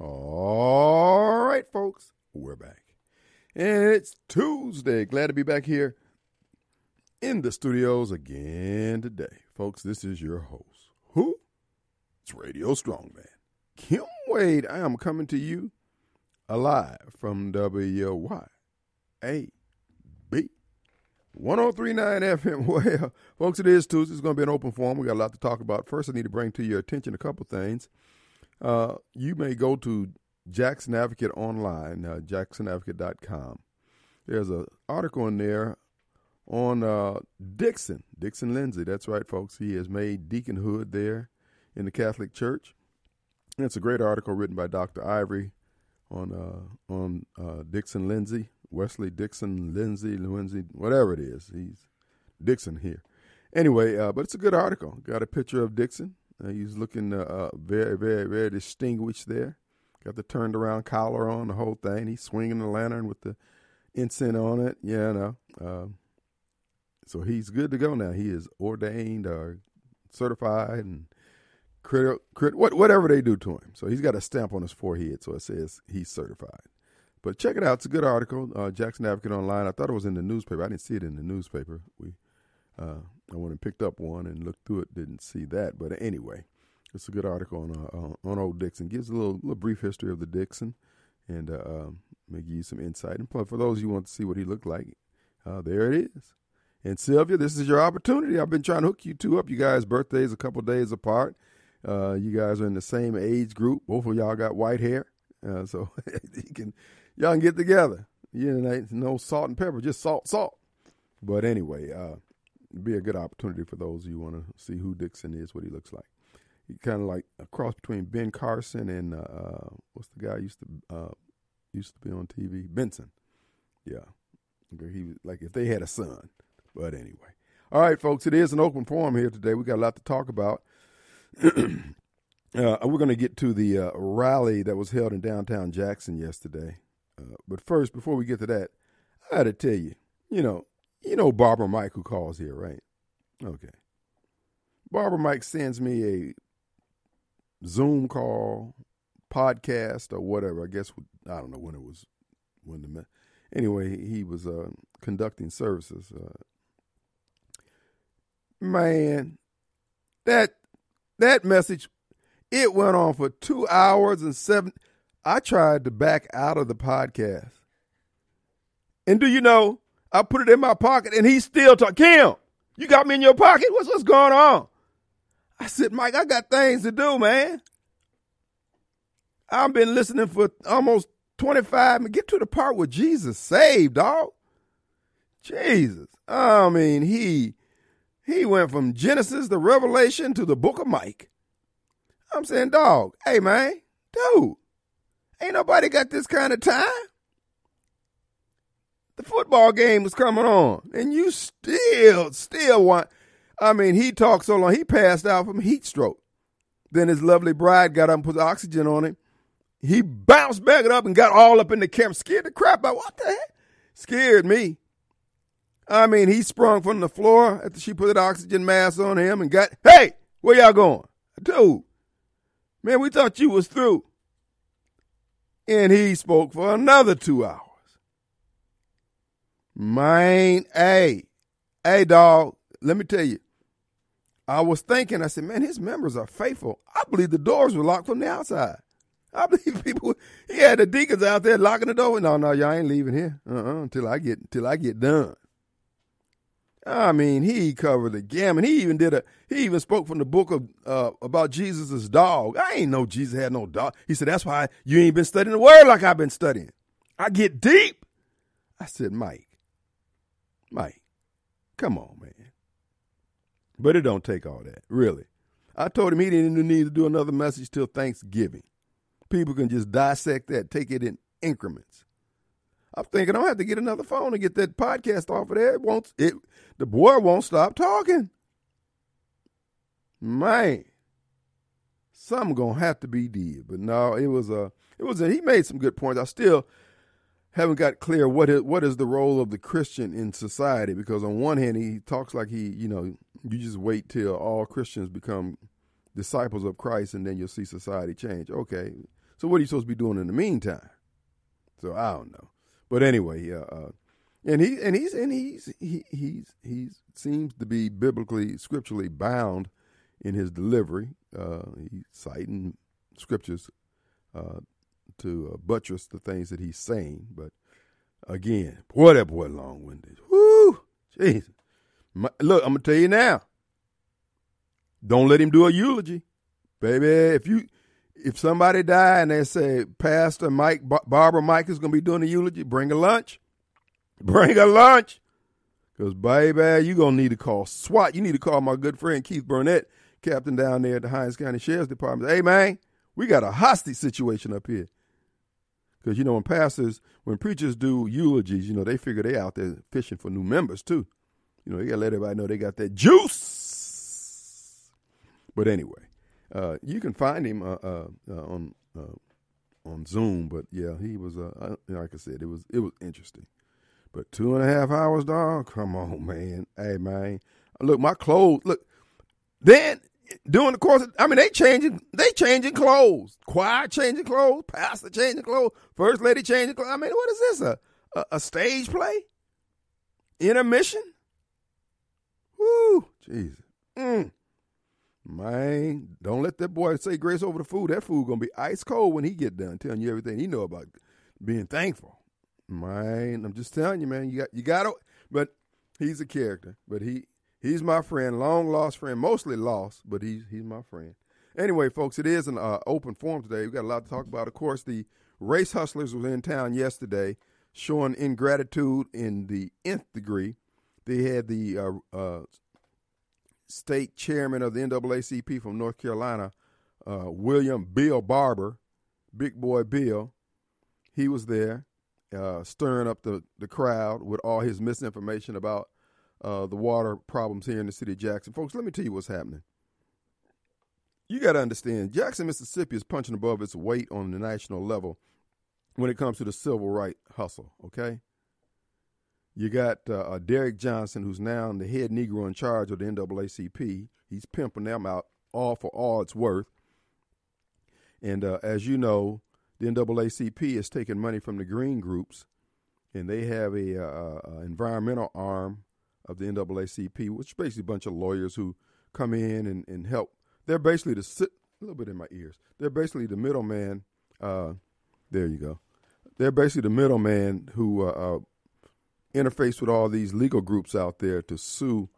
All right, folks, we're back. It's Tuesday. Glad to be back here in the studios again today. Folks, this is your host. Who? It's Radio Strongman. Kim Wade. I am coming to you alive from WYAB 1039 FM. Well, folks, it is Tuesday. It's going to be an open forum. We got a lot to talk about. First, I need to bring to your attention a couple things. Uh, you may go to Jackson Advocate online, uh, jacksonadvocate.com. There's an article in there on uh, Dixon, Dixon Lindsay. That's right, folks. He has made deaconhood there in the Catholic Church. And it's a great article written by Dr. Ivory on uh, on uh, Dixon Lindsay, Wesley Dixon Lindsay, Lindsay, whatever it is. He's Dixon here. Anyway, uh, but it's a good article. Got a picture of Dixon. Uh, he's looking uh, very, very, very distinguished there. Got the turned around collar on, the whole thing. He's swinging the lantern with the incense on it. Yeah, no. Um, so he's good to go now. He is ordained or certified and crit, crit, what, whatever they do to him. So he's got a stamp on his forehead, so it says he's certified. But check it out. It's a good article. Uh, Jackson Advocate Online. I thought it was in the newspaper. I didn't see it in the newspaper. We, uh, I went and picked up one and looked through it. Didn't see that. But anyway, it's a good article on uh, on old Dixon. Gives a little, little brief history of the Dixon, and uh, um, may give you some insight. And for those you want to see what he looked like, uh, there it is. And Sylvia, this is your opportunity. I've been trying to hook you two up. You guys' birthdays a couple days apart. Uh, you guys are in the same age group. Both of y'all got white hair, uh, so you can y'all can get together. You know, no salt and pepper, just salt, salt. But anyway, uh, be a good opportunity for those you want to see who Dixon is, what he looks like. He kind of like a cross between Ben Carson and uh, uh, what's the guy used to uh, used to be on TV, Benson. Yeah, he was like if they had a son. But anyway, all right, folks, it is an open forum here today. We got a lot to talk about. Uh, we're going to get to the uh, rally that was held in downtown Jackson yesterday. Uh, but first, before we get to that, I got to tell you, you know, you know Barbara Mike who calls here, right? Okay. Barbara Mike sends me a Zoom call, podcast, or whatever. I guess I don't know when it was. When the anyway, he was uh, conducting services. Uh, man, that that message it went on for two hours and seven. I tried to back out of the podcast, and do you know? I put it in my pocket, and he's still talking. Kim, you got me in your pocket. What's what's going on? I said, Mike, I got things to do, man. I've been listening for almost 25. Get to the part where Jesus saved, dog. Jesus. I mean, he he went from Genesis to Revelation to the book of Mike. I'm saying, dog, hey man, dude, ain't nobody got this kind of time. The football game was coming on, and you still, still want. I mean, he talked so long, he passed out from heat stroke. Then his lovely bride got up and put oxygen on him. He bounced back up and got all up in the camp, scared the crap out. What the heck? Scared me. I mean, he sprung from the floor after she put the oxygen mask on him and got, hey, where y'all going? Dude, man, we thought you was through. And he spoke for another two hours. Man, hey, hey, dog, let me tell you. I was thinking, I said, man, his members are faithful. I believe the doors were locked from the outside. I believe people. He had the deacons out there locking the door. No, no, y'all ain't leaving here uh-uh, until I get until I get done. I mean, he covered the gamut. He even did a. He even spoke from the book of uh, about Jesus's dog. I ain't know Jesus had no dog. He said that's why you ain't been studying the word like I've been studying. I get deep. I said, Mike, Mike, come on, man. But it don't take all that, really. I told him he didn't need to do another message till Thanksgiving. People can just dissect that, take it in increments. I'm thinking I'm gonna have to get another phone to get that podcast off of there. It won't it the boy won't stop talking. Man. Something gonna have to be did. But no, it was a it was a, he made some good points. I still haven't got clear what is what is the role of the Christian in society because on one hand he talks like he, you know, you just wait till all Christians become disciples of Christ and then you'll see society change. Okay. So what are you supposed to be doing in the meantime? So I don't know. But anyway, uh, uh, and he and he's and he's he he's he seems to be biblically scripturally bound in his delivery. Uh, he's citing scriptures uh, to uh, buttress the things that he's saying. But again, boy, that boy long winded. Woo, jeez. Look, I'm gonna tell you now. Don't let him do a eulogy, baby. If you if somebody die and they say Pastor Mike Barbara Mike is gonna be doing a eulogy, bring a lunch. Bring a lunch. Because, baby, you to need to call SWAT. You need to call my good friend Keith Burnett, captain down there at the Hinds County Sheriff's Department. Hey, man, we got a hostage situation up here. Because, you know, when pastors, when preachers do eulogies, you know, they figure they out there fishing for new members, too. You know, they got to let everybody know they got that juice. But anyway, uh, you can find him uh, uh, uh on uh, on Zoom. But, yeah, he was, uh, like I said, it was it was interesting. But two and a half hours, dog. Come on, man. Hey, man. Look, my clothes. Look, then during the course, of, I mean, they changing, they changing clothes. Choir changing clothes. Pastor changing clothes. First lady changing clothes. I mean, what is this? A a, a stage play? Intermission? Woo, Jesus. Mm. Man, don't let that boy say grace over the food. That food gonna be ice cold when he get done telling you everything he know about being thankful. Man, I'm just telling you, man. You got you got to. But he's a character. But he he's my friend, long lost friend, mostly lost, but he's he's my friend. Anyway, folks, it is an uh, open forum today. We got a lot to talk about. Of course, the race hustlers was in town yesterday, showing ingratitude in the nth degree. They had the uh, uh, state chairman of the NAACP from North Carolina, uh, William Bill Barber, Big Boy Bill. He was there uh, stirring up the, the crowd with all his misinformation about uh, the water problems here in the city of Jackson. Folks, let me tell you what's happening. You got to understand, Jackson, Mississippi is punching above its weight on the national level when it comes to the civil right hustle, okay? You got uh, Derrick Johnson, who's now the head Negro in charge of the NAACP. He's pimping them out all for all it's worth. And uh, as you know, the NAACP is taking money from the green groups, and they have a, uh, uh environmental arm of the NAACP, which is basically a bunch of lawyers who come in and, and help. They're basically the sit a little bit in my ears. They're basically the middleman. Uh, there you go. They're basically the middleman who uh, uh, interface with all these legal groups out there to sue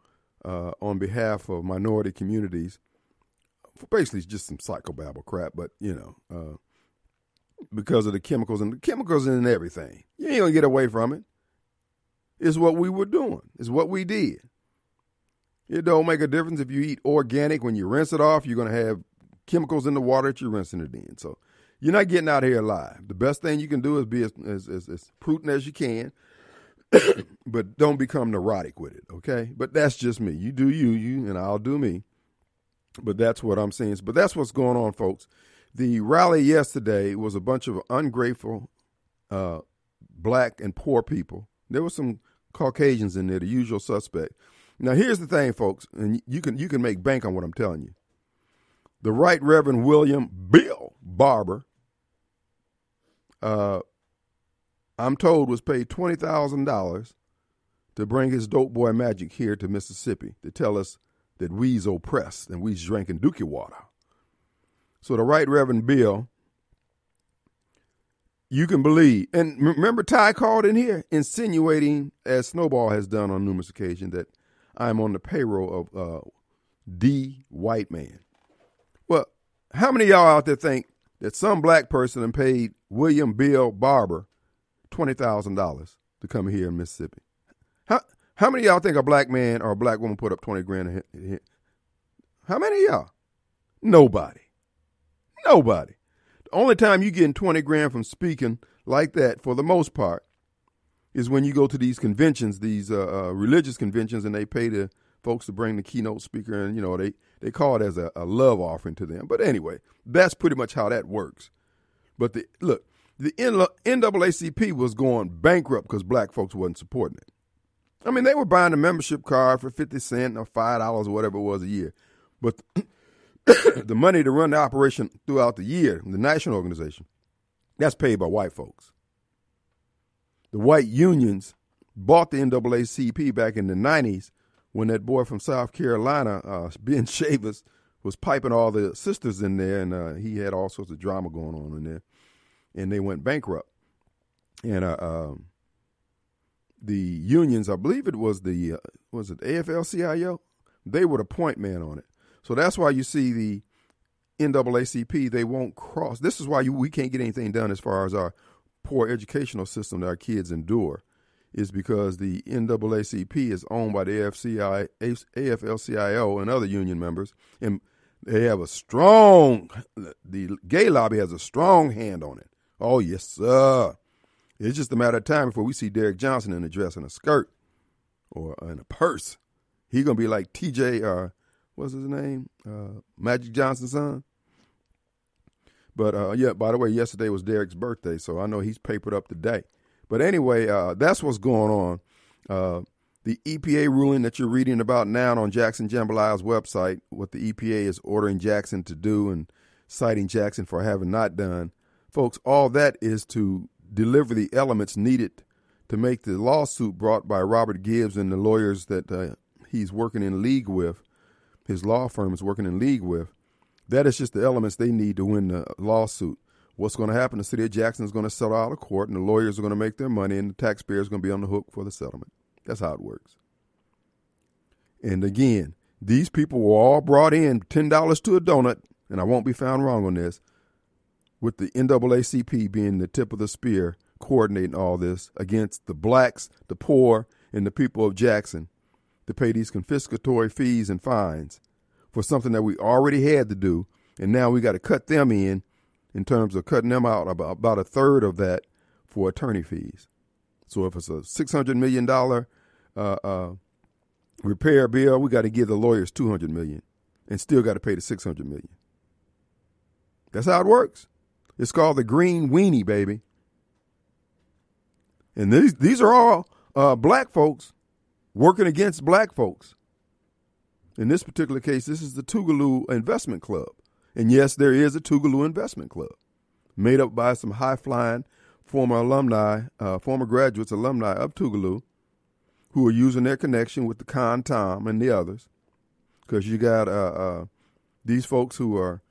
uh, on behalf of minority communities. For basically, just some psychobabble crap, but you know, uh, because of the chemicals and the chemicals in everything. You ain't gonna get away from it. It's what we were doing. is what we did. It don't make a difference if you eat organic. When you rinse it off, you're gonna have chemicals in the water that you're rinsing it in. So you're not getting out here alive. The best thing you can do is be as, as, as, as prudent as you can, but don't become neurotic with it. Okay, but that's just me. You do you, you, and I'll do me. But that's what I'm saying. But that's what's going on, folks. The rally yesterday was a bunch of ungrateful uh, black and poor people. There were some Caucasians in there, the usual suspect. Now, here's the thing, folks, and you can you can make bank on what I'm telling you. The Right Reverend William Bill Barber, uh, I'm told, was paid twenty thousand dollars to bring his dope boy magic here to Mississippi to tell us that we's oppressed and we's drinking dookie water. So the Right Reverend Bill, you can believe. And remember, Ty called in here insinuating, as Snowball has done on numerous occasions, that I'm on the payroll of uh, D white man. Well, how many y'all out there think that some black person paid William Bill Barber twenty thousand dollars to come here in Mississippi? How how many y'all think a black man or a black woman put up twenty grand? How many y'all? Nobody. Nobody. Only time you getting 20 grand from speaking like that, for the most part, is when you go to these conventions, these uh, uh, religious conventions, and they pay the folks to bring the keynote speaker, and you know they they call it as a, a love offering to them. But anyway, that's pretty much how that works. But the look, the NAACP was going bankrupt because black folks wasn't supporting it. I mean, they were buying a membership card for fifty cent or five dollars or whatever it was a year, but the money to run the operation throughout the year, the national organization, that's paid by white folks. The white unions bought the NAACP back in the 90s when that boy from South Carolina, uh, Ben Chavis, was piping all the sisters in there, and uh, he had all sorts of drama going on in there, and they went bankrupt. And uh, um, the unions, I believe it was the uh, was it AFL-CIO, they were the point man on it. So that's why you see the NAACP, they won't cross. This is why you, we can't get anything done as far as our poor educational system that our kids endure, is because the NAACP is owned by the AFCI, AFL-CIO and other union members, and they have a strong, the gay lobby has a strong hand on it. Oh, yes, sir. It's just a matter of time before we see Derrick Johnson in a dress and a skirt or in a purse. He's going to be like TJ, uh, what's his name? Uh, Magic Johnson's son. But uh, yeah, by the way, yesterday was Derrick's birthday, so I know he's papered up today. But anyway, uh, that's what's going on. Uh, the EPA ruling that you're reading about now on Jackson Jambalaya's website, what the EPA is ordering Jackson to do and citing Jackson for having not done, folks, all that is to deliver the elements needed to make the lawsuit brought by Robert Gibbs and the lawyers that uh, he's working in league with, his law firm is working in league with. That is just the elements they need to win the lawsuit. What's going to happen? The city of Jackson is going to settle out of court, and the lawyers are going to make their money, and the taxpayers are going to be on the hook for the settlement. That's how it works. And again, these people were all brought in $10 to a donut, and I won't be found wrong on this, with the NAACP being the tip of the spear, coordinating all this against the blacks, the poor, and the people of Jackson to pay these confiscatory fees and fines for something that we already had to do, and now we got to cut them in in terms of cutting them out about, about a third of that for attorney fees. So if it's a six hundred million dollar uh, uh, repair bill, we got to give the lawyers two hundred million, and still got to pay the six hundred million. That's how it works. It's called the green weenie, baby. And these these are all uh, black folks working against black folks. In this particular case, this is the Tougaloo Investment Club. And yes, there is a Tougaloo Investment Club made up by some high flying former alumni, uh, former graduates, alumni of Tougaloo, who are using their connection with the Con Tom and the others. Because you got uh, uh, these folks who are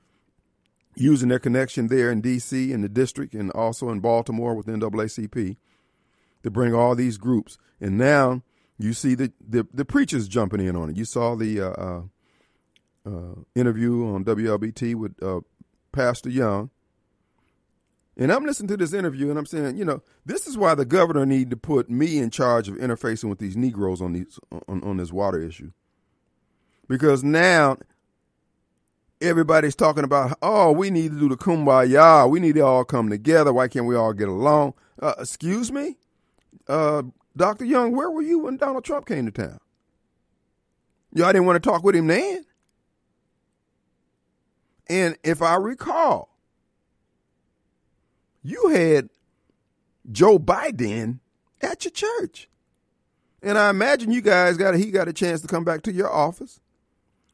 using their connection there in D.C., in the district, and also in Baltimore with NAACP to bring all these groups. And now you see the, the, the preachers jumping in on it. You saw the uh, uh, uh interview on WLBT with uh, Pastor Young and I'm listening to this interview and I'm saying, you know, this is why the governor need to put me in charge of interfacing with these Negroes on these on, on this water issue. Because now everybody's talking about, oh, we need to do the kumbaya. We need to all come together. Why can't we all get along? Uh, excuse me? Uh, Dr. Young, where were you when Donald Trump came to town? Y'all didn't want to talk with him then. And if I recall, you had Joe Biden at your church. And I imagine you guys got he got a chance to come back to your office.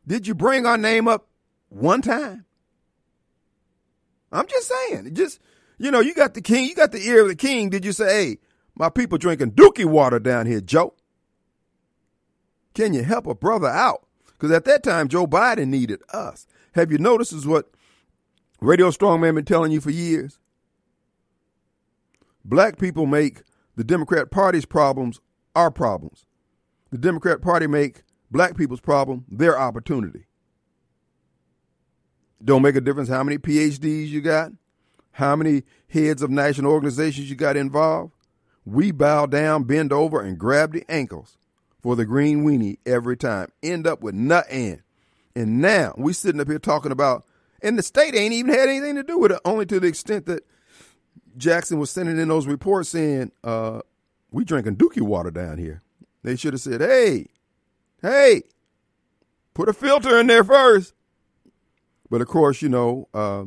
Did you bring our name up one time? I'm just saying. Just you know, you got the king, you got the ear of the king. Did you say, "Hey, my people drinking dookie water down here, Joe"? Can you help a brother out? Because at that time, Joe Biden needed us. Have you noticed? Is what Radio Strongman been telling you for years black people make the Democrat Party's problems our problems. The Democrat Party make black people's problem their opportunity. Don't make a difference how many PhDs you got, how many heads of national organizations you got involved. We bow down, bend over, and grab the ankles for the green weenie every time. End up with nothing. And now we sitting up here talking about, and the state ain't even had anything to do with it, only to the extent that Jackson was sending in those reports saying, uh, we drinking dookie water down here. They should have said, hey, hey, put a filter in there first. But of course, you know, uh,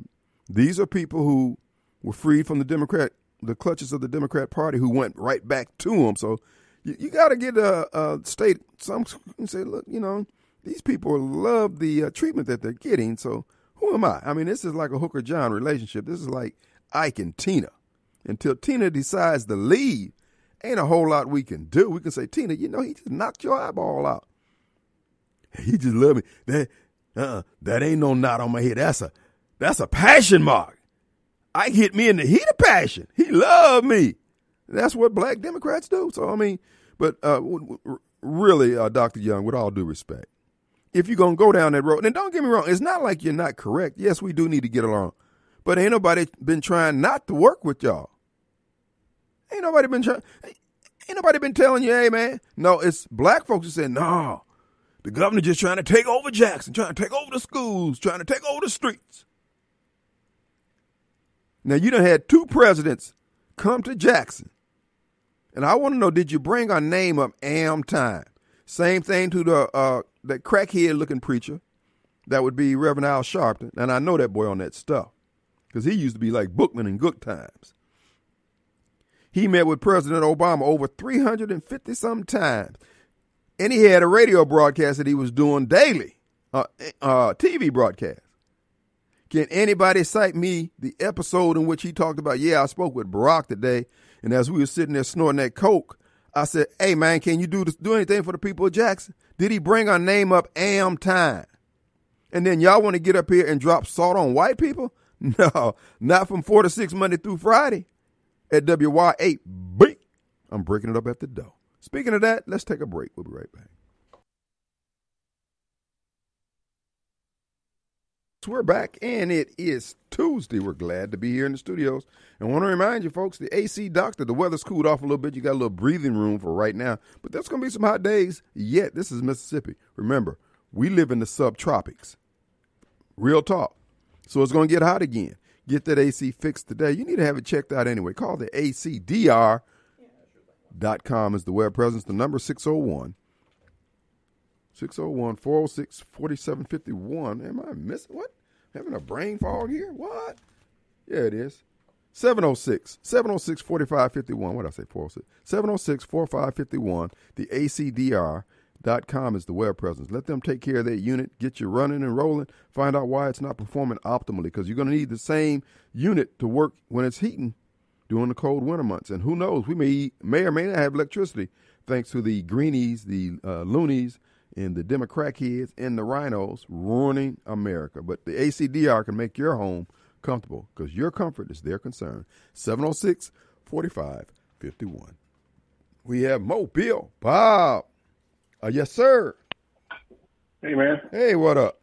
these are people who were freed from the Democrat, the clutches of the Democrat Party, who went right back to them. So you, you got to get a, a, state some say, look, you know, these people love the uh, treatment that they're getting. So who am I? I mean, this is like a Hooker John relationship. This is like Ike and Tina. Until Tina decides to leave, ain't a whole lot we can do. We can say, Tina, you know, he just knocked your eyeball out. He just love me. That uh, that ain't no knot on my head. That's a that's a passion mark. I hit me in the heat of passion. He loved me. That's what black Democrats do. So I mean, but uh, really, uh, Dr. Young, with all due respect, if you're gonna go down that road, and don't get me wrong, it's not like you're not correct. Yes, we do need to get along, but ain't nobody been trying not to work with y'all. Ain't nobody been trying. Ain't nobody been telling you, hey man. No, it's black folks who said, no, the governor just trying to take over Jackson, trying to take over the schools, trying to take over the streets. Now you done had two presidents come to Jackson. And I want to know, did you bring our name up am time? Same thing to the uh that crackhead looking preacher. That would be Reverend Al Sharpton. And I know that boy on that stuff. Because he used to be like Bookman in good times. He met with President Obama over 350 some times. And he had a radio broadcast that he was doing daily, uh, uh, TV broadcast. Can anybody cite me the episode in which he talked about, yeah, I spoke with Barack today, and as we were sitting there snorting that coke, I said, hey, man, can you do this, do anything for the people of Jackson? Did he bring our name up am time? And then y'all want to get up here and drop salt on white people? No, not from 4 to 6 Monday through Friday at WYAB. I'm breaking it up at the door. Speaking of that, let's take a break. We'll be right back. So we're back, and it is Tuesday. We're glad to be here in the studios. And I want to remind you, folks, the AC doctor, the weather's cooled off a little bit. You got a little breathing room for right now. But there's going to be some hot days yet. This is Mississippi. Remember, we live in the subtropics. Real talk. So it's going to get hot again. Get that AC fixed today. You need to have it checked out anyway. Call the ACDR dot com is the web presence. The number 601 601 406 4751. Am I missing what? Having a brain fog here? What? Yeah, it is. 706 706 4551. What did I say? 406 706 4551. The ACDR dot com is the web presence. Let them take care of that unit, get you running and rolling, find out why it's not performing optimally because you're going to need the same unit to work when it's heating during the cold winter months. And who knows, we may may or may not have electricity thanks to the greenies, the uh, loonies, and the Democrat kids and the RINOs ruining America. But the ACDR can make your home comfortable because your comfort is their concern. 706 4551. We have Mobile Bob. Uh, yes, sir. Hey, man. Hey, what up?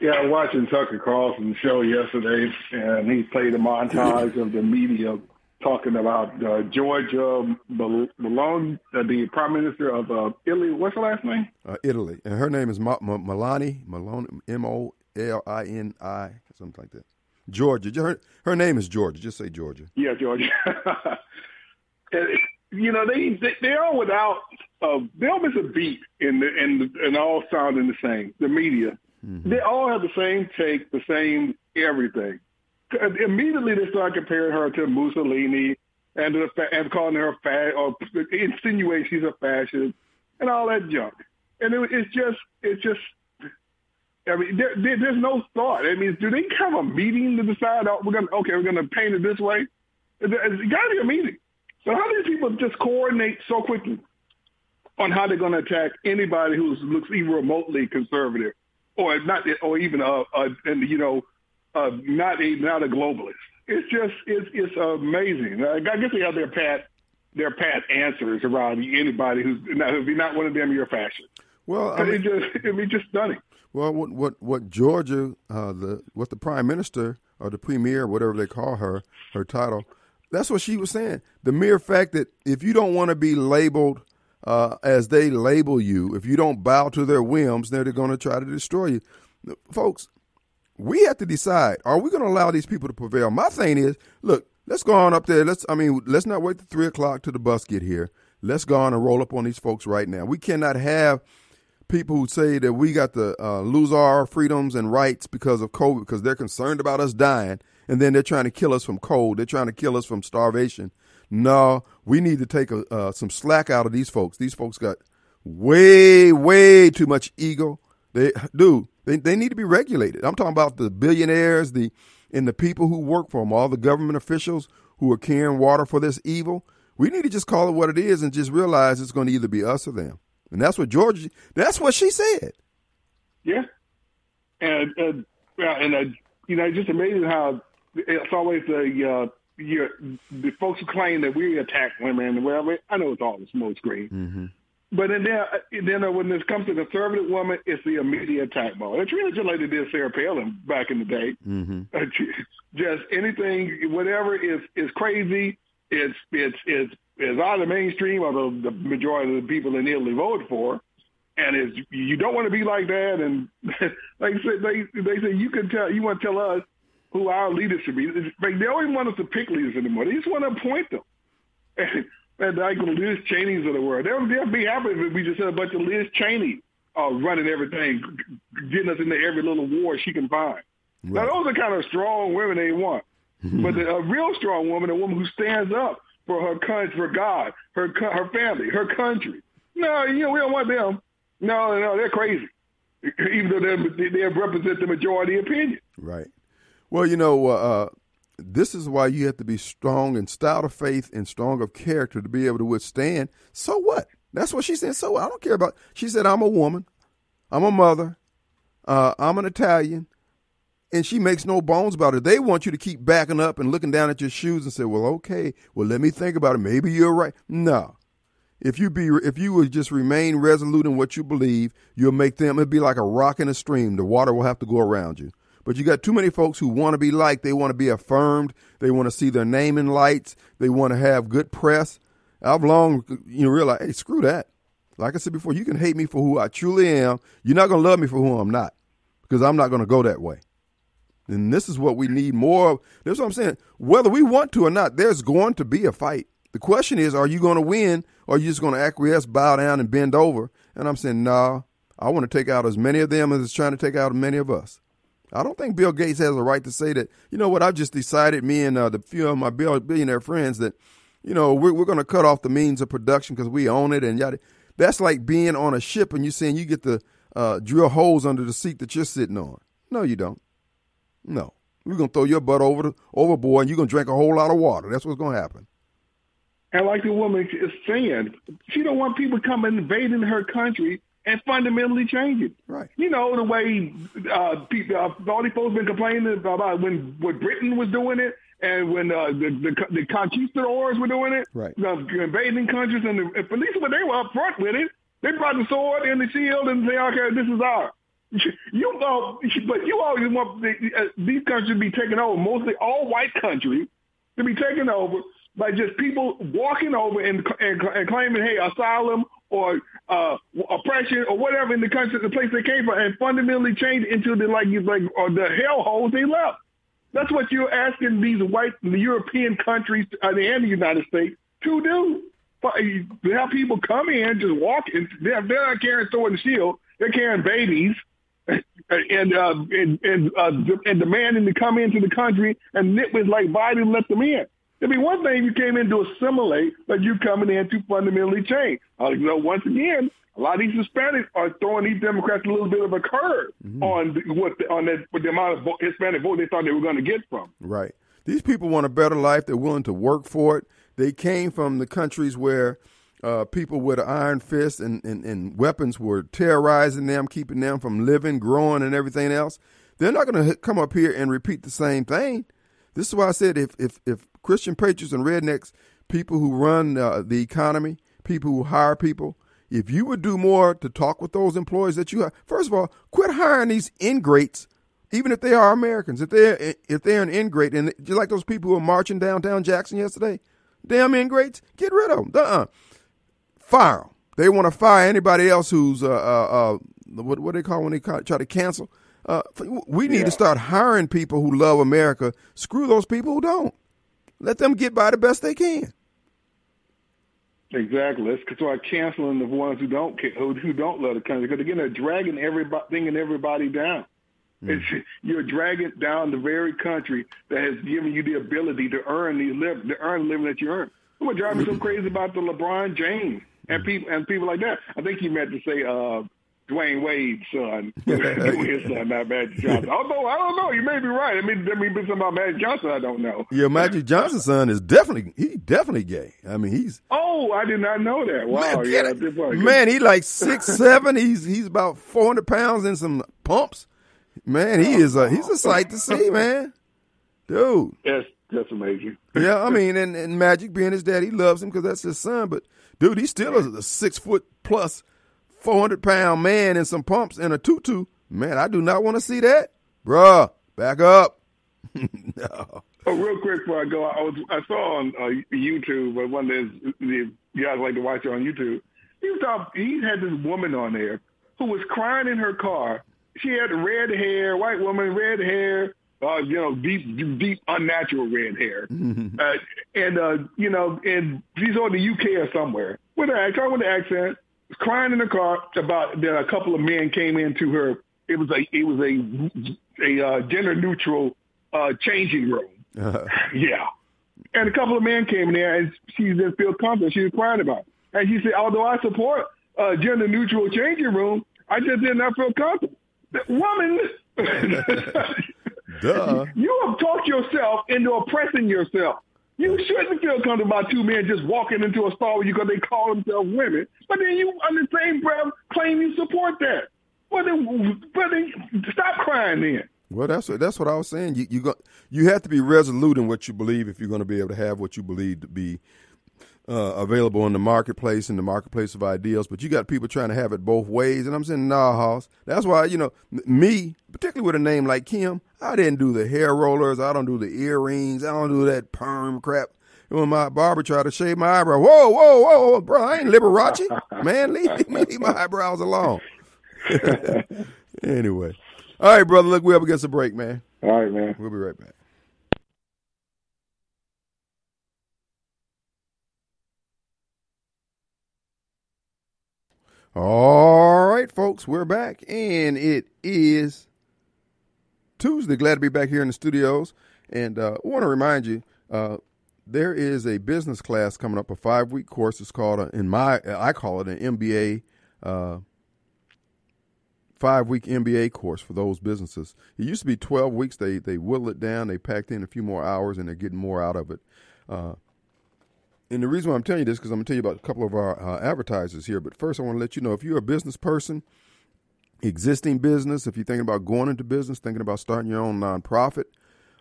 Yeah, I was watching Tucker Carlson's show yesterday, and he played a montage of the media talking about uh, Georgia Malone, uh, the Prime Minister of uh, Italy. What's her last name? Uh, Italy, and her name is Ma- Ma- Melani Malone, M O L I N I, something like that. Georgia. Her her name is Georgia. Just say Georgia. Yeah, Georgia. and, you know, they, they they're all without. Uh, they all miss a beat in the in the, and all sounding the same. The media Mm-hmm. They all have the same take, the same everything. Immediately they start comparing her to Mussolini and to the, and calling her a fat or insinuating she's a fascist and all that junk. And it, it's just it's just I mean, there, there, there's no thought. I mean, do they have a meeting to decide? Oh, we're gonna okay, we're gonna paint it this way. It's got to be a meeting. So how do these people just coordinate so quickly on how they're going to attack anybody who looks even remotely conservative? or not, or even a, a and you know, uh, not a not a globalist. It's just it's it's amazing. I guess they have their pat their pat answers around anybody who's not if you're not one of them, you're a fascist. Well, I mean, it just it be just stunning. Well, what what what Georgia, uh, the what the prime minister or the premier, whatever they call her, her title, that's what she was saying. The mere fact that if you don't want to be labeled uh, as they label you. If you don't bow to their whims, they're going to try to destroy you. Folks, we have to decide: Are we going to allow these people to prevail? My thing is, look, let's go on up there. Let's, I mean, let's not wait to three o'clock till the bus get here. Let's go on and roll up on these folks right now. We cannot have people who say that we got to uh, lose our freedoms and rights because of COVID because they're concerned about us dying, and then they're trying to kill us from cold. They're trying to kill us from starvation no, we need to take a, uh, some slack out of these folks. These folks got way, way too much ego. They do. They, they need to be regulated. I'm talking about the billionaires, the and the people who work for them, all the government officials who are carrying water for this evil. We need to just call it what it is and just realize it's going to either be us or them. And that's what Georgia. That's what she said. Yeah, and and, and uh, you know, it's just amazing how it's always the uh, you the folks who claim that we attack women. Well, I know it's all the smoke screen. Mm-hmm. But then, then uh, when this comes to conservative woman, it's the immediate attack mode. It's really just like they did Sarah Palin back in the day. Mm-hmm. just anything, whatever is is crazy. It's it's it's is out of the mainstream, although the majority of the people in Italy voted for. And it's you don't want to be like that. And like I said, they they say you can tell you want to tell us who our leaders should be. Like they don't even want us to pick leaders anymore. They just want to appoint them. And and like the Liz Cheney's of the world. They'll, they'll be happy if we just had a bunch of Liz Cheney uh, running everything, getting us into every little war she can find. Right. Now, those are kind of strong women they want. but the, a real strong woman, a woman who stands up for her country, for God, her her family, her country. No, you know, we don't want them. No, no, they're crazy. Even though they they represent the majority opinion. Right. Well, you know, uh, this is why you have to be strong and stout of faith and strong of character to be able to withstand. So what? That's what she said. So I don't care about. She said, "I'm a woman. I'm a mother. Uh, I'm an Italian." And she makes no bones about it. They want you to keep backing up and looking down at your shoes and say, "Well, okay. Well, let me think about it. Maybe you're right." No. If you be if you would just remain resolute in what you believe, you'll make them. It'd be like a rock in a stream. The water will have to go around you. But you got too many folks who want to be liked. They want to be affirmed. They want to see their name in lights. They want to have good press. I've long you know realized, hey, screw that. Like I said before, you can hate me for who I truly am. You're not going to love me for who I'm not, because I'm not going to go that way. And this is what we need more of. That's what I'm saying. Whether we want to or not, there's going to be a fight. The question is, are you going to win, or are you just going to acquiesce, bow down, and bend over? And I'm saying, no, nah, I want to take out as many of them as it's trying to take out as many of us. I don't think Bill Gates has a right to say that, you know what, I've just decided, me and uh, the few of my billionaire friends, that, you know, we're, we're going to cut off the means of production because we own it and yada. That's like being on a ship and you're saying you get to uh, drill holes under the seat that you're sitting on. No, you don't. No. We're going to throw your butt over the, overboard and you're going to drink a whole lot of water. That's what's going to happen. And like the woman is saying, she don't want people coming invading her country and fundamentally change it. Right. You know the way uh, people, uh, all these folks been complaining about when when Britain was doing it and when uh, the, the the conquistadors were doing it, right? The invading countries and the and police, when they were up front with it, they brought the sword and the shield and say, "Okay, this is ours." You know, but you always want the, uh, these countries to be taken over, mostly all white countries, to be taken over by just people walking over and, and, and claiming, hey, asylum or uh, oppression or whatever in the country, the place they came from, and fundamentally change into the like like or the hellholes they left. That's what you're asking these white the European countries uh, and the United States to do. To have people come in, just walk in. They're, they're not carrying sword and shield. They're carrying babies and uh, and and, uh, and demanding to come into the country and nitwits like Biden let them in. It'd be one thing if you came in to assimilate, but you coming in to fundamentally change. Uh, you know, once again, a lot of these Hispanics are throwing these Democrats a little bit of a curve mm-hmm. on the, what the, on that with the amount of Hispanic vote they thought they were going to get from. Right. These people want a better life. They're willing to work for it. They came from the countries where uh, people with an iron fist and, and, and weapons were terrorizing them, keeping them from living, growing, and everything else. They're not going to come up here and repeat the same thing. This is why I said if if if Christian patriots and rednecks, people who run uh, the economy, people who hire people, if you would do more to talk with those employees that you have, first of all, quit hiring these ingrates, even if they are Americans. If they're if they're an ingrate, and just like those people who were marching downtown Jackson yesterday, damn ingrates, get rid of them. Uh-uh. Fire them. They want to fire anybody else who's uh, uh, uh what what do they call when they try to cancel uh, we need yeah. to start hiring people who love America. Screw those people who don't. Let them get by the best they can. Exactly. Let's start canceling the ones who don't who, who don't love the country because again they're dragging everybody, and everybody down. Mm. It's, you're dragging down the very country that has given you the ability to earn these live to earn the living that you earn. What drives me so crazy about the LeBron James and people and people like that. I think you meant to say uh, Dwyane Wade's son, his son, not Magic Johnson. Although I don't know, you may be right. I mean, there may be something about Magic Johnson I don't know. Yeah, Magic Johnson's son is definitely he definitely gay. I mean, he's oh, I did not know that. Wow, man, yeah, man, he like six seven. He's he's about four hundred pounds in some pumps. Man, he is a he's a sight to see, man, dude. that's that's amazing. yeah, I mean, and, and Magic being his dad, he loves him because that's his son. But dude, he still is a six foot plus 400 pound man in some pumps and a tutu, man, I do not want to see that. Bruh, back up. no. Oh, real quick before I go, I was I saw on uh, YouTube, but one of the guys like to watch it on YouTube. He was he had this woman on there who was crying in her car. She had red hair, white woman, red hair, uh, you know, deep, deep, unnatural red hair, uh, and uh, you know, and she's on the UK or somewhere with an accent, with an accent, crying in the car about that a couple of men came into her. It was a it was a a uh, gender neutral uh, changing room. Uh-huh. Yeah, and a couple of men came in there, and she didn't feel comfortable. She was crying about it, and she said, although I support uh, gender neutral changing room, I just did not feel comfortable. The woman. Duh. You have talked yourself into oppressing yourself. You shouldn't feel comfortable about two men just walking into a you because they call themselves women. But then you, on the same breath, claim you support that. Well, then, but then stop crying then. Well, that's what that's what I was saying. You you go, you have to be resolute in what you believe if you're going to be able to have what you believe to be uh, available in the marketplace, in the marketplace of ideals. But you got people trying to have it both ways, and I'm saying, nah, Hoss. That's why you know me, particularly with a name like Kim, I didn't do the hair rollers, I don't do the earrings, I don't do that perm crap. When my barber tried to shave my eyebrow, whoa, whoa, whoa, bro, I ain't Liberace, man. Leave leave my eyebrows alone. anyway, all right, brother. Look, we up against a break, man. All right, man. We'll be right back. All right, folks, we're back, and it is Tuesday. Glad to be back here in the studios, and uh, I want to remind you uh, there is a business class coming up, a five week course. It's called, a, in my I call it an MBA. Uh, five week MBA course for those businesses. It used to be 12 weeks. They they whittled it down. They packed in a few more hours, and they're getting more out of it. Uh, and the reason why I'm telling you this because I'm going to tell you about a couple of our uh, advertisers here. But first, I want to let you know if you're a business person, existing business, if you're thinking about going into business, thinking about starting your own nonprofit,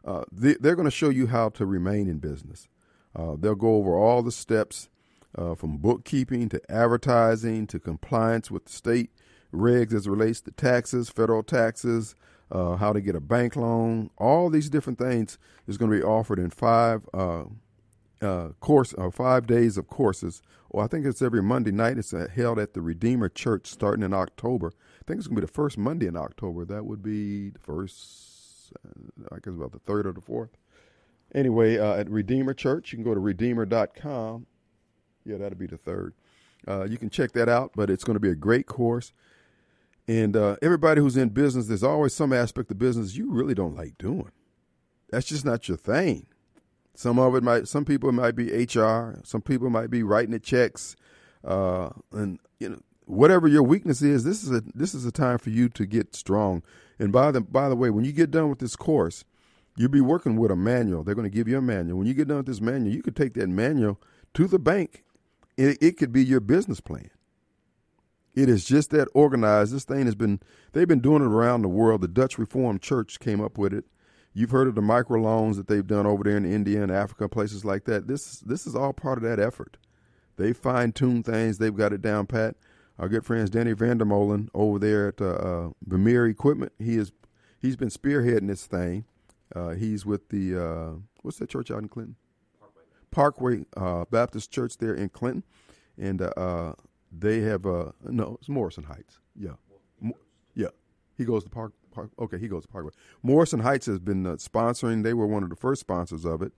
uh, they, are going to show you how to remain in business. Uh, they'll go over all the steps uh, from bookkeeping to advertising to compliance with the state regs as relates to taxes, federal taxes, uh, how to get a bank loan. All these different things is going to be offered in five uh, uh, course uh, five days of courses. Or I think it's every Monday night. It's uh, held at the Redeemer Church starting in October. I think it's going to be the first Monday in October. That would be the first, uh, I guess about the third or the fourth. Anyway, uh, at Redeemer Church, you can go to redeemer.com. Yeah, that'll be the third. Uh, you can check that out, but it's going to be a great course. And everybody who's in business, there's always some aspect of business you really don't like doing. That's just not your thing some of it might, some people might be HR, some people might be writing the checks, uh, and you know whatever your weakness is. This is a this is a time for you to get strong. And by the by the way, when you get done with this course, you'll be working with a manual. They're going to give you a manual. When you get done with this manual, you could take that manual to the bank. It, it could be your business plan. It is just that organized. This thing has been they've been doing it around the world. The Dutch Reformed Church came up with it. You've heard of the microloans that they've done over there in India and Africa, places like that. This this is all part of that effort. They fine tune things. They've got it down pat. Our good friends Danny Vandermolen over there at uh, uh, Vermeer Equipment. He is he's been spearheading this thing. Uh, he's with the uh, what's that church out in Clinton? Parkway, Parkway uh, Baptist Church there in Clinton, and uh, they have uh, no, it's Morrison Heights. Yeah, yeah. He goes to Park Park. Okay, he goes to Parkway. Morrison Heights has been uh, sponsoring. They were one of the first sponsors of it.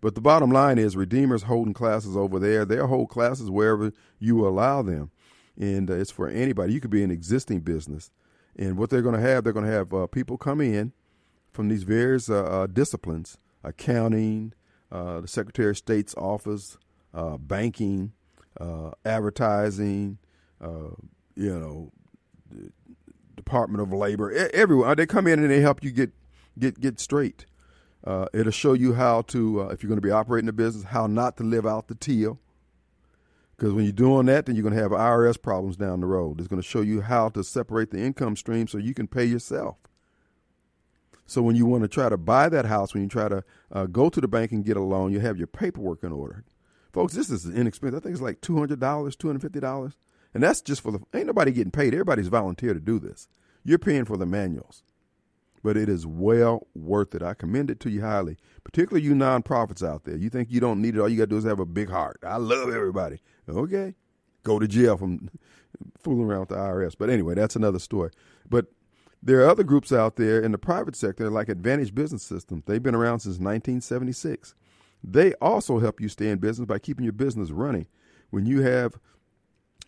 But the bottom line is, Redeemer's holding classes over there. They'll hold classes wherever you allow them, and uh, it's for anybody. You could be an existing business, and what they're going to have, they're going to have uh, people come in from these various uh, uh, disciplines: accounting, uh, the Secretary of State's office, banking, advertising, you know, Department of Labor, everyone. They come in and they help you get get get straight. Uh, it'll show you how to, uh, if you're going to be operating a business, how not to live out the TIL. Because when you're doing that, then you're going to have IRS problems down the road. It's going to show you how to separate the income stream so you can pay yourself. So when you want to try to buy that house, when you try to uh, go to the bank and get a loan, you have your paperwork in order. Folks, this is inexpensive. I think it's like $200, $250. And that's just for the, ain't nobody getting paid. Everybody's volunteer to do this. You're paying for the manuals but it is well worth it. I commend it to you highly, particularly you nonprofits out there. You think you don't need it, all you got to do is have a big heart. I love everybody. Okay. Go to jail from fooling around with the IRS. But anyway, that's another story. But there are other groups out there in the private sector like Advantage Business Systems. They've been around since 1976. They also help you stay in business by keeping your business running. When you have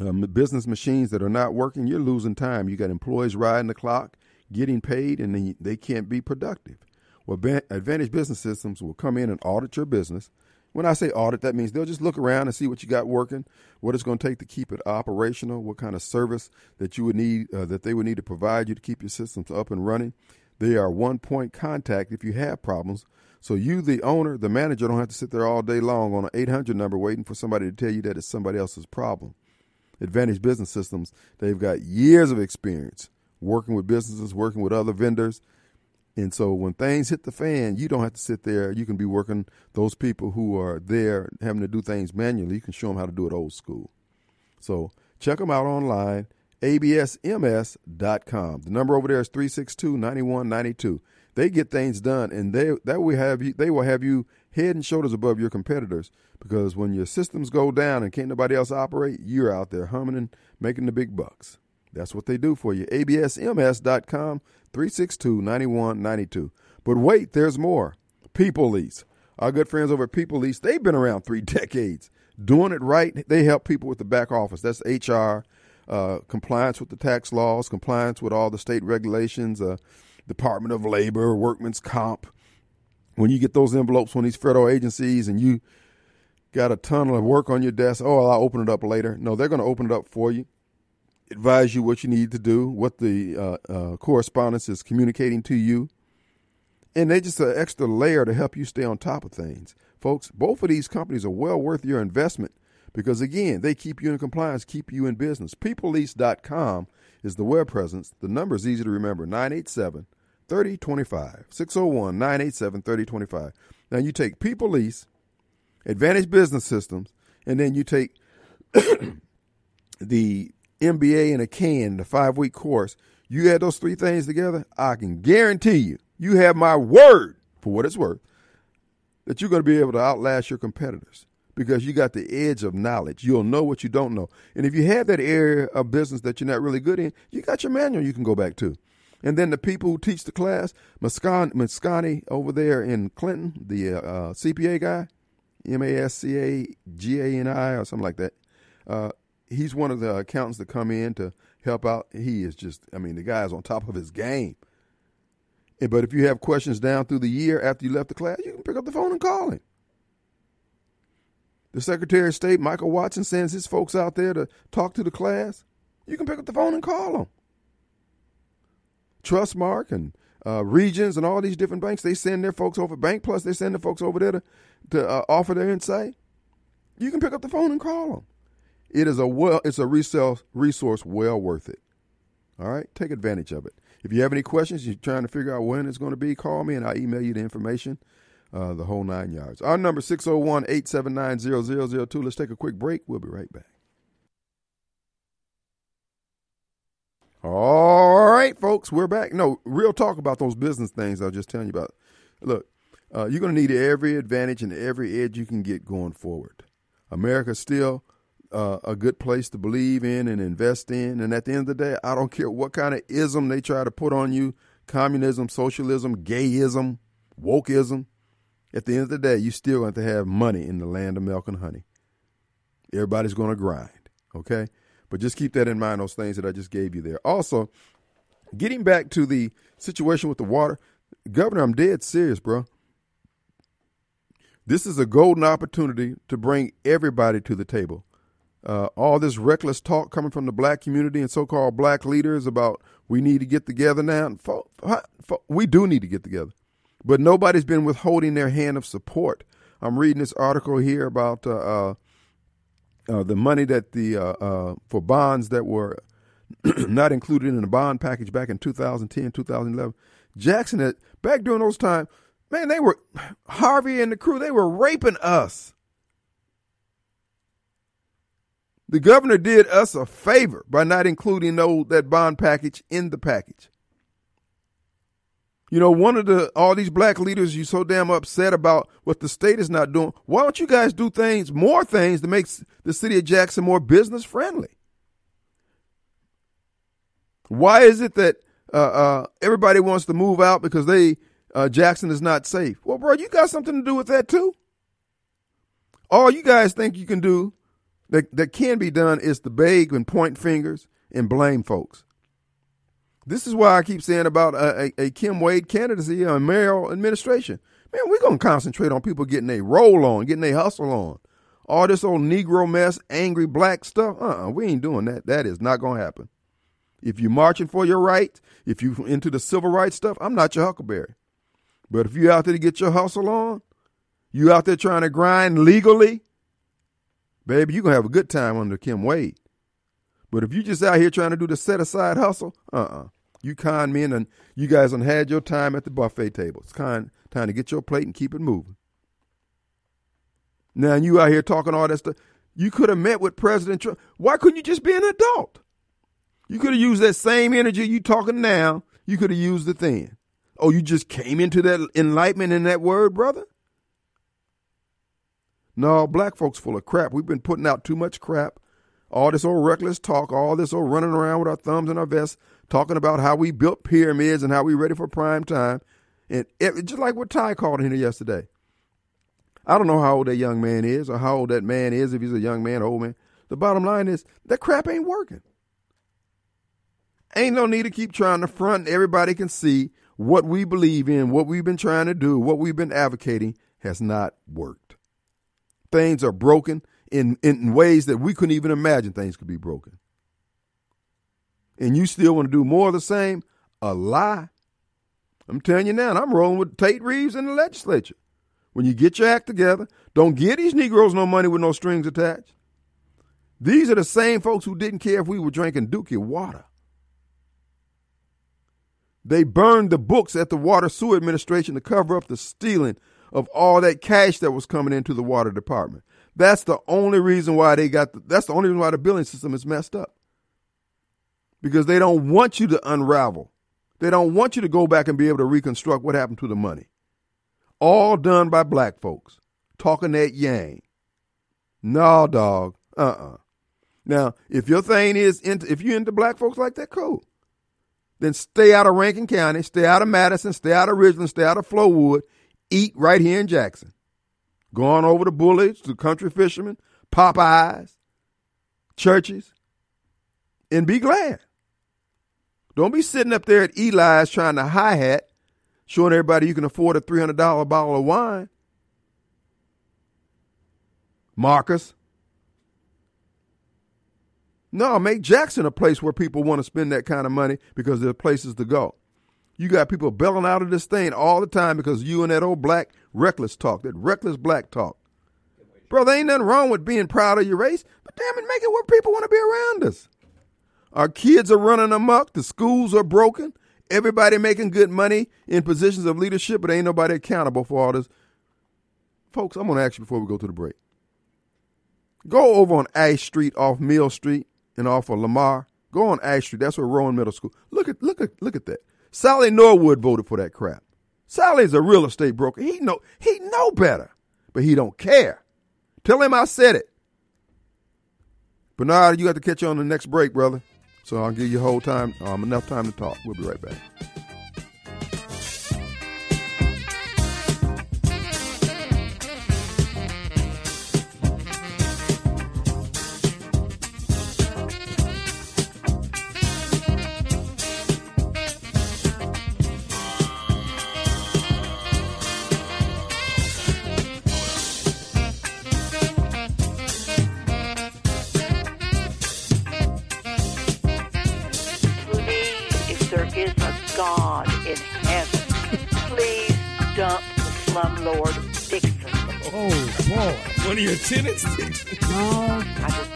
um, business machines that are not working, you're losing time. You got employees riding the clock getting paid and they, they can't be productive. Well, Advantage Business Systems will come in and audit your business. When I say audit, that means they'll just look around and see what you got working, what it's going to take to keep it operational, what kind of service that you would need, uh, that they would need to provide you to keep your systems up and running. They are one point contact if you have problems. So you, the owner, the manager, don't have to sit there all day long on an 800 number waiting for somebody to tell you that it's somebody else's problem. Advantage Business Systems, they've got years of experience working with businesses, working with other vendors. And so when things hit the fan, you don't have to sit there. You can be working those people who are there having to do things manually. You can show them how to do it old school. So check them out online, absms.com. The number over there is 362 9192. They get things done, and they that will have you. They will have you head and shoulders above your competitors because when your systems go down and can't nobody else operate, you're out there humming and making the big bucks. That's what they do for you. ABSMS.com, 362 9192. But wait, there's more. People Lease. Our good friends over at People Lease, they've been around three decades. Doing it right, they help people with the back office. That's HR, uh, compliance with the tax laws, compliance with all the state regulations, uh, Department of Labor, Workman's Comp. When you get those envelopes from these federal agencies and you got a ton of work on your desk, oh, I'll open it up later. No, they're going to open it up for you advise you what you need to do, what the uh, uh, correspondence is communicating to you. And they're just an extra layer to help you stay on top of things. Folks, both of these companies are well worth your investment because, again, they keep you in compliance, keep you in business. PeopleLease.com is the web presence. The number is easy to remember 987 3025. 601 987 3025. Now, you take People Lease, Advantage Business Systems, and then you take the MBA in a can, the five week course, you add those three things together, I can guarantee you, you have my word for what it's worth, that you're going to be able to outlast your competitors because you got the edge of knowledge. You'll know what you don't know. And if you have that area of business that you're not really good in, you got your manual you can go back to. And then the people who teach the class, Mascani over there in Clinton, the uh, uh CPA guy, M A S C A G A N I or something like that. Uh, he's one of the accountants that come in to help out. He is just, I mean, the guy's on top of his game. But if you have questions down through the year after you left the class, you can pick up the phone and call him. The Secretary of State, Michael Watson, sends his folks out there to talk to the class. You can pick up the phone and call them. Trustmark and uh, Regions and all these different banks, they send their folks over. Bank Plus, they send their folks over there to, to uh, offer their insight. You can pick up the phone and call them. It is a well, it's a resale resource well worth it. All right, take advantage of it. If you have any questions, you're trying to figure out when it's going to be, call me and I'll email you the information, uh, the whole nine yards. Our number 601 879 0002. Let's take a quick break. We'll be right back. All right, folks, we're back. No, real talk about those business things I was just telling you about. Look, uh, you're going to need every advantage and every edge you can get going forward. America's still uh, a good place to believe in and invest in. And at the end of the day, I don't care what kind of ism they try to put on you communism, socialism, gayism, wokeism. At the end of the day, you still going to have money in the land of milk and honey. Everybody's going to grind, okay? But just keep that in mind, those things that I just gave you there. Also, getting back to the situation with the water, Governor, I'm dead serious, bro. This is a golden opportunity to bring everybody to the table uh, all this reckless talk coming from the black community and so-called black leaders about we need to get together now. we do need to get together, but nobody's been withholding their hand of support. I'm reading this article here about uh, uh, uh the money that the uh, uh, for bonds that were not included in the bond package back in 2010, 2011. Jackson had back during those times, man, they were Harvey and the crew. They were raping us. The governor did us a favor by not including those, that bond package in the package. You know, one of the all these black leaders you're so damn upset about what the state is not doing. Why don't you guys do things, more things to make the city of Jackson more business friendly? Why is it that uh, uh, everybody wants to move out because they uh, Jackson is not safe? Well, bro, you got something to do with that too. All you guys think you can do that, that can be done is to beg and point fingers and blame folks. This is why I keep saying about a, a, a Kim Wade candidacy and mayoral administration. Man, we're going to concentrate on people getting a roll on, getting a hustle on. All this old Negro mess, angry black stuff, uh-uh, we ain't doing that. That is not going to happen. If you're marching for your rights, if you into the civil rights stuff, I'm not your huckleberry. But if you out there to get your hustle on, you out there trying to grind legally, baby, you're going to have a good time under Kim Wade. But if you just out here trying to do the set aside hustle, uh uh-uh. uh You con men and you guys done had your time at the buffet table. It's kind time to get your plate and keep it moving. Now you out here talking all that stuff. You could have met with President Trump. Why couldn't you just be an adult? You could have used that same energy you talking now. You could have used it then. Oh, you just came into that enlightenment in that word, brother? No, black folks full of crap. We've been putting out too much crap. All this old reckless talk, all this old running around with our thumbs in our vests, talking about how we built pyramids and how we ready for prime time. And it, just like what Ty called in here yesterday. I don't know how old that young man is or how old that man is, if he's a young man or old man. The bottom line is that crap ain't working. Ain't no need to keep trying to front. Everybody can see what we believe in, what we've been trying to do, what we've been advocating has not worked. Things are broken in, in ways that we couldn't even imagine things could be broken. And you still want to do more of the same? A lie. I'm telling you now, I'm rolling with Tate Reeves in the legislature. When you get your act together, don't give these Negroes no money with no strings attached. These are the same folks who didn't care if we were drinking Dookie water. They burned the books at the Water Sewer Administration to cover up the stealing of all that cash that was coming into the water department. That's the only reason why they got. The, that's the only reason why the billing system is messed up. Because they don't want you to unravel. They don't want you to go back and be able to reconstruct what happened to the money. All done by black folks talking that yang. No, dog. Uh uh-uh. uh Now, if your thing is into, if you're into black folks like that, cool. Then stay out of Rankin County, stay out of Madison, stay out of Ridgeland, stay out of Flowood. Eat right here in Jackson. Going over to Bully's, to Country Fishermen, Popeyes, Church's, and be glad. Don't be sitting up there at Eli's trying to hi hat, showing everybody you can afford a $300 bottle of wine. Marcus. No, make Jackson a place where people want to spend that kind of money because there are places to go. You got people bailing out of this thing all the time because you and that old black reckless talk, that reckless black talk. Bro, there ain't nothing wrong with being proud of your race, but damn it, make it where people want to be around us. Our kids are running amok. The schools are broken. Everybody making good money in positions of leadership, but ain't nobody accountable for all this. Folks, I'm going to ask you before we go to the break. Go over on Ash Street off Mill Street and off of Lamar. Go on Ash Street. That's where Rowan Middle School. Look at look at look at that. Sollie Norwood voted for that crap. Sollie's a real estate broker. He know he know better, but he don't care. Tell him I said it. Bernard, you got to catch you on the next break, brother. So I'll give you whole time, um, enough time to talk. We'll be right back. Tenants? No, I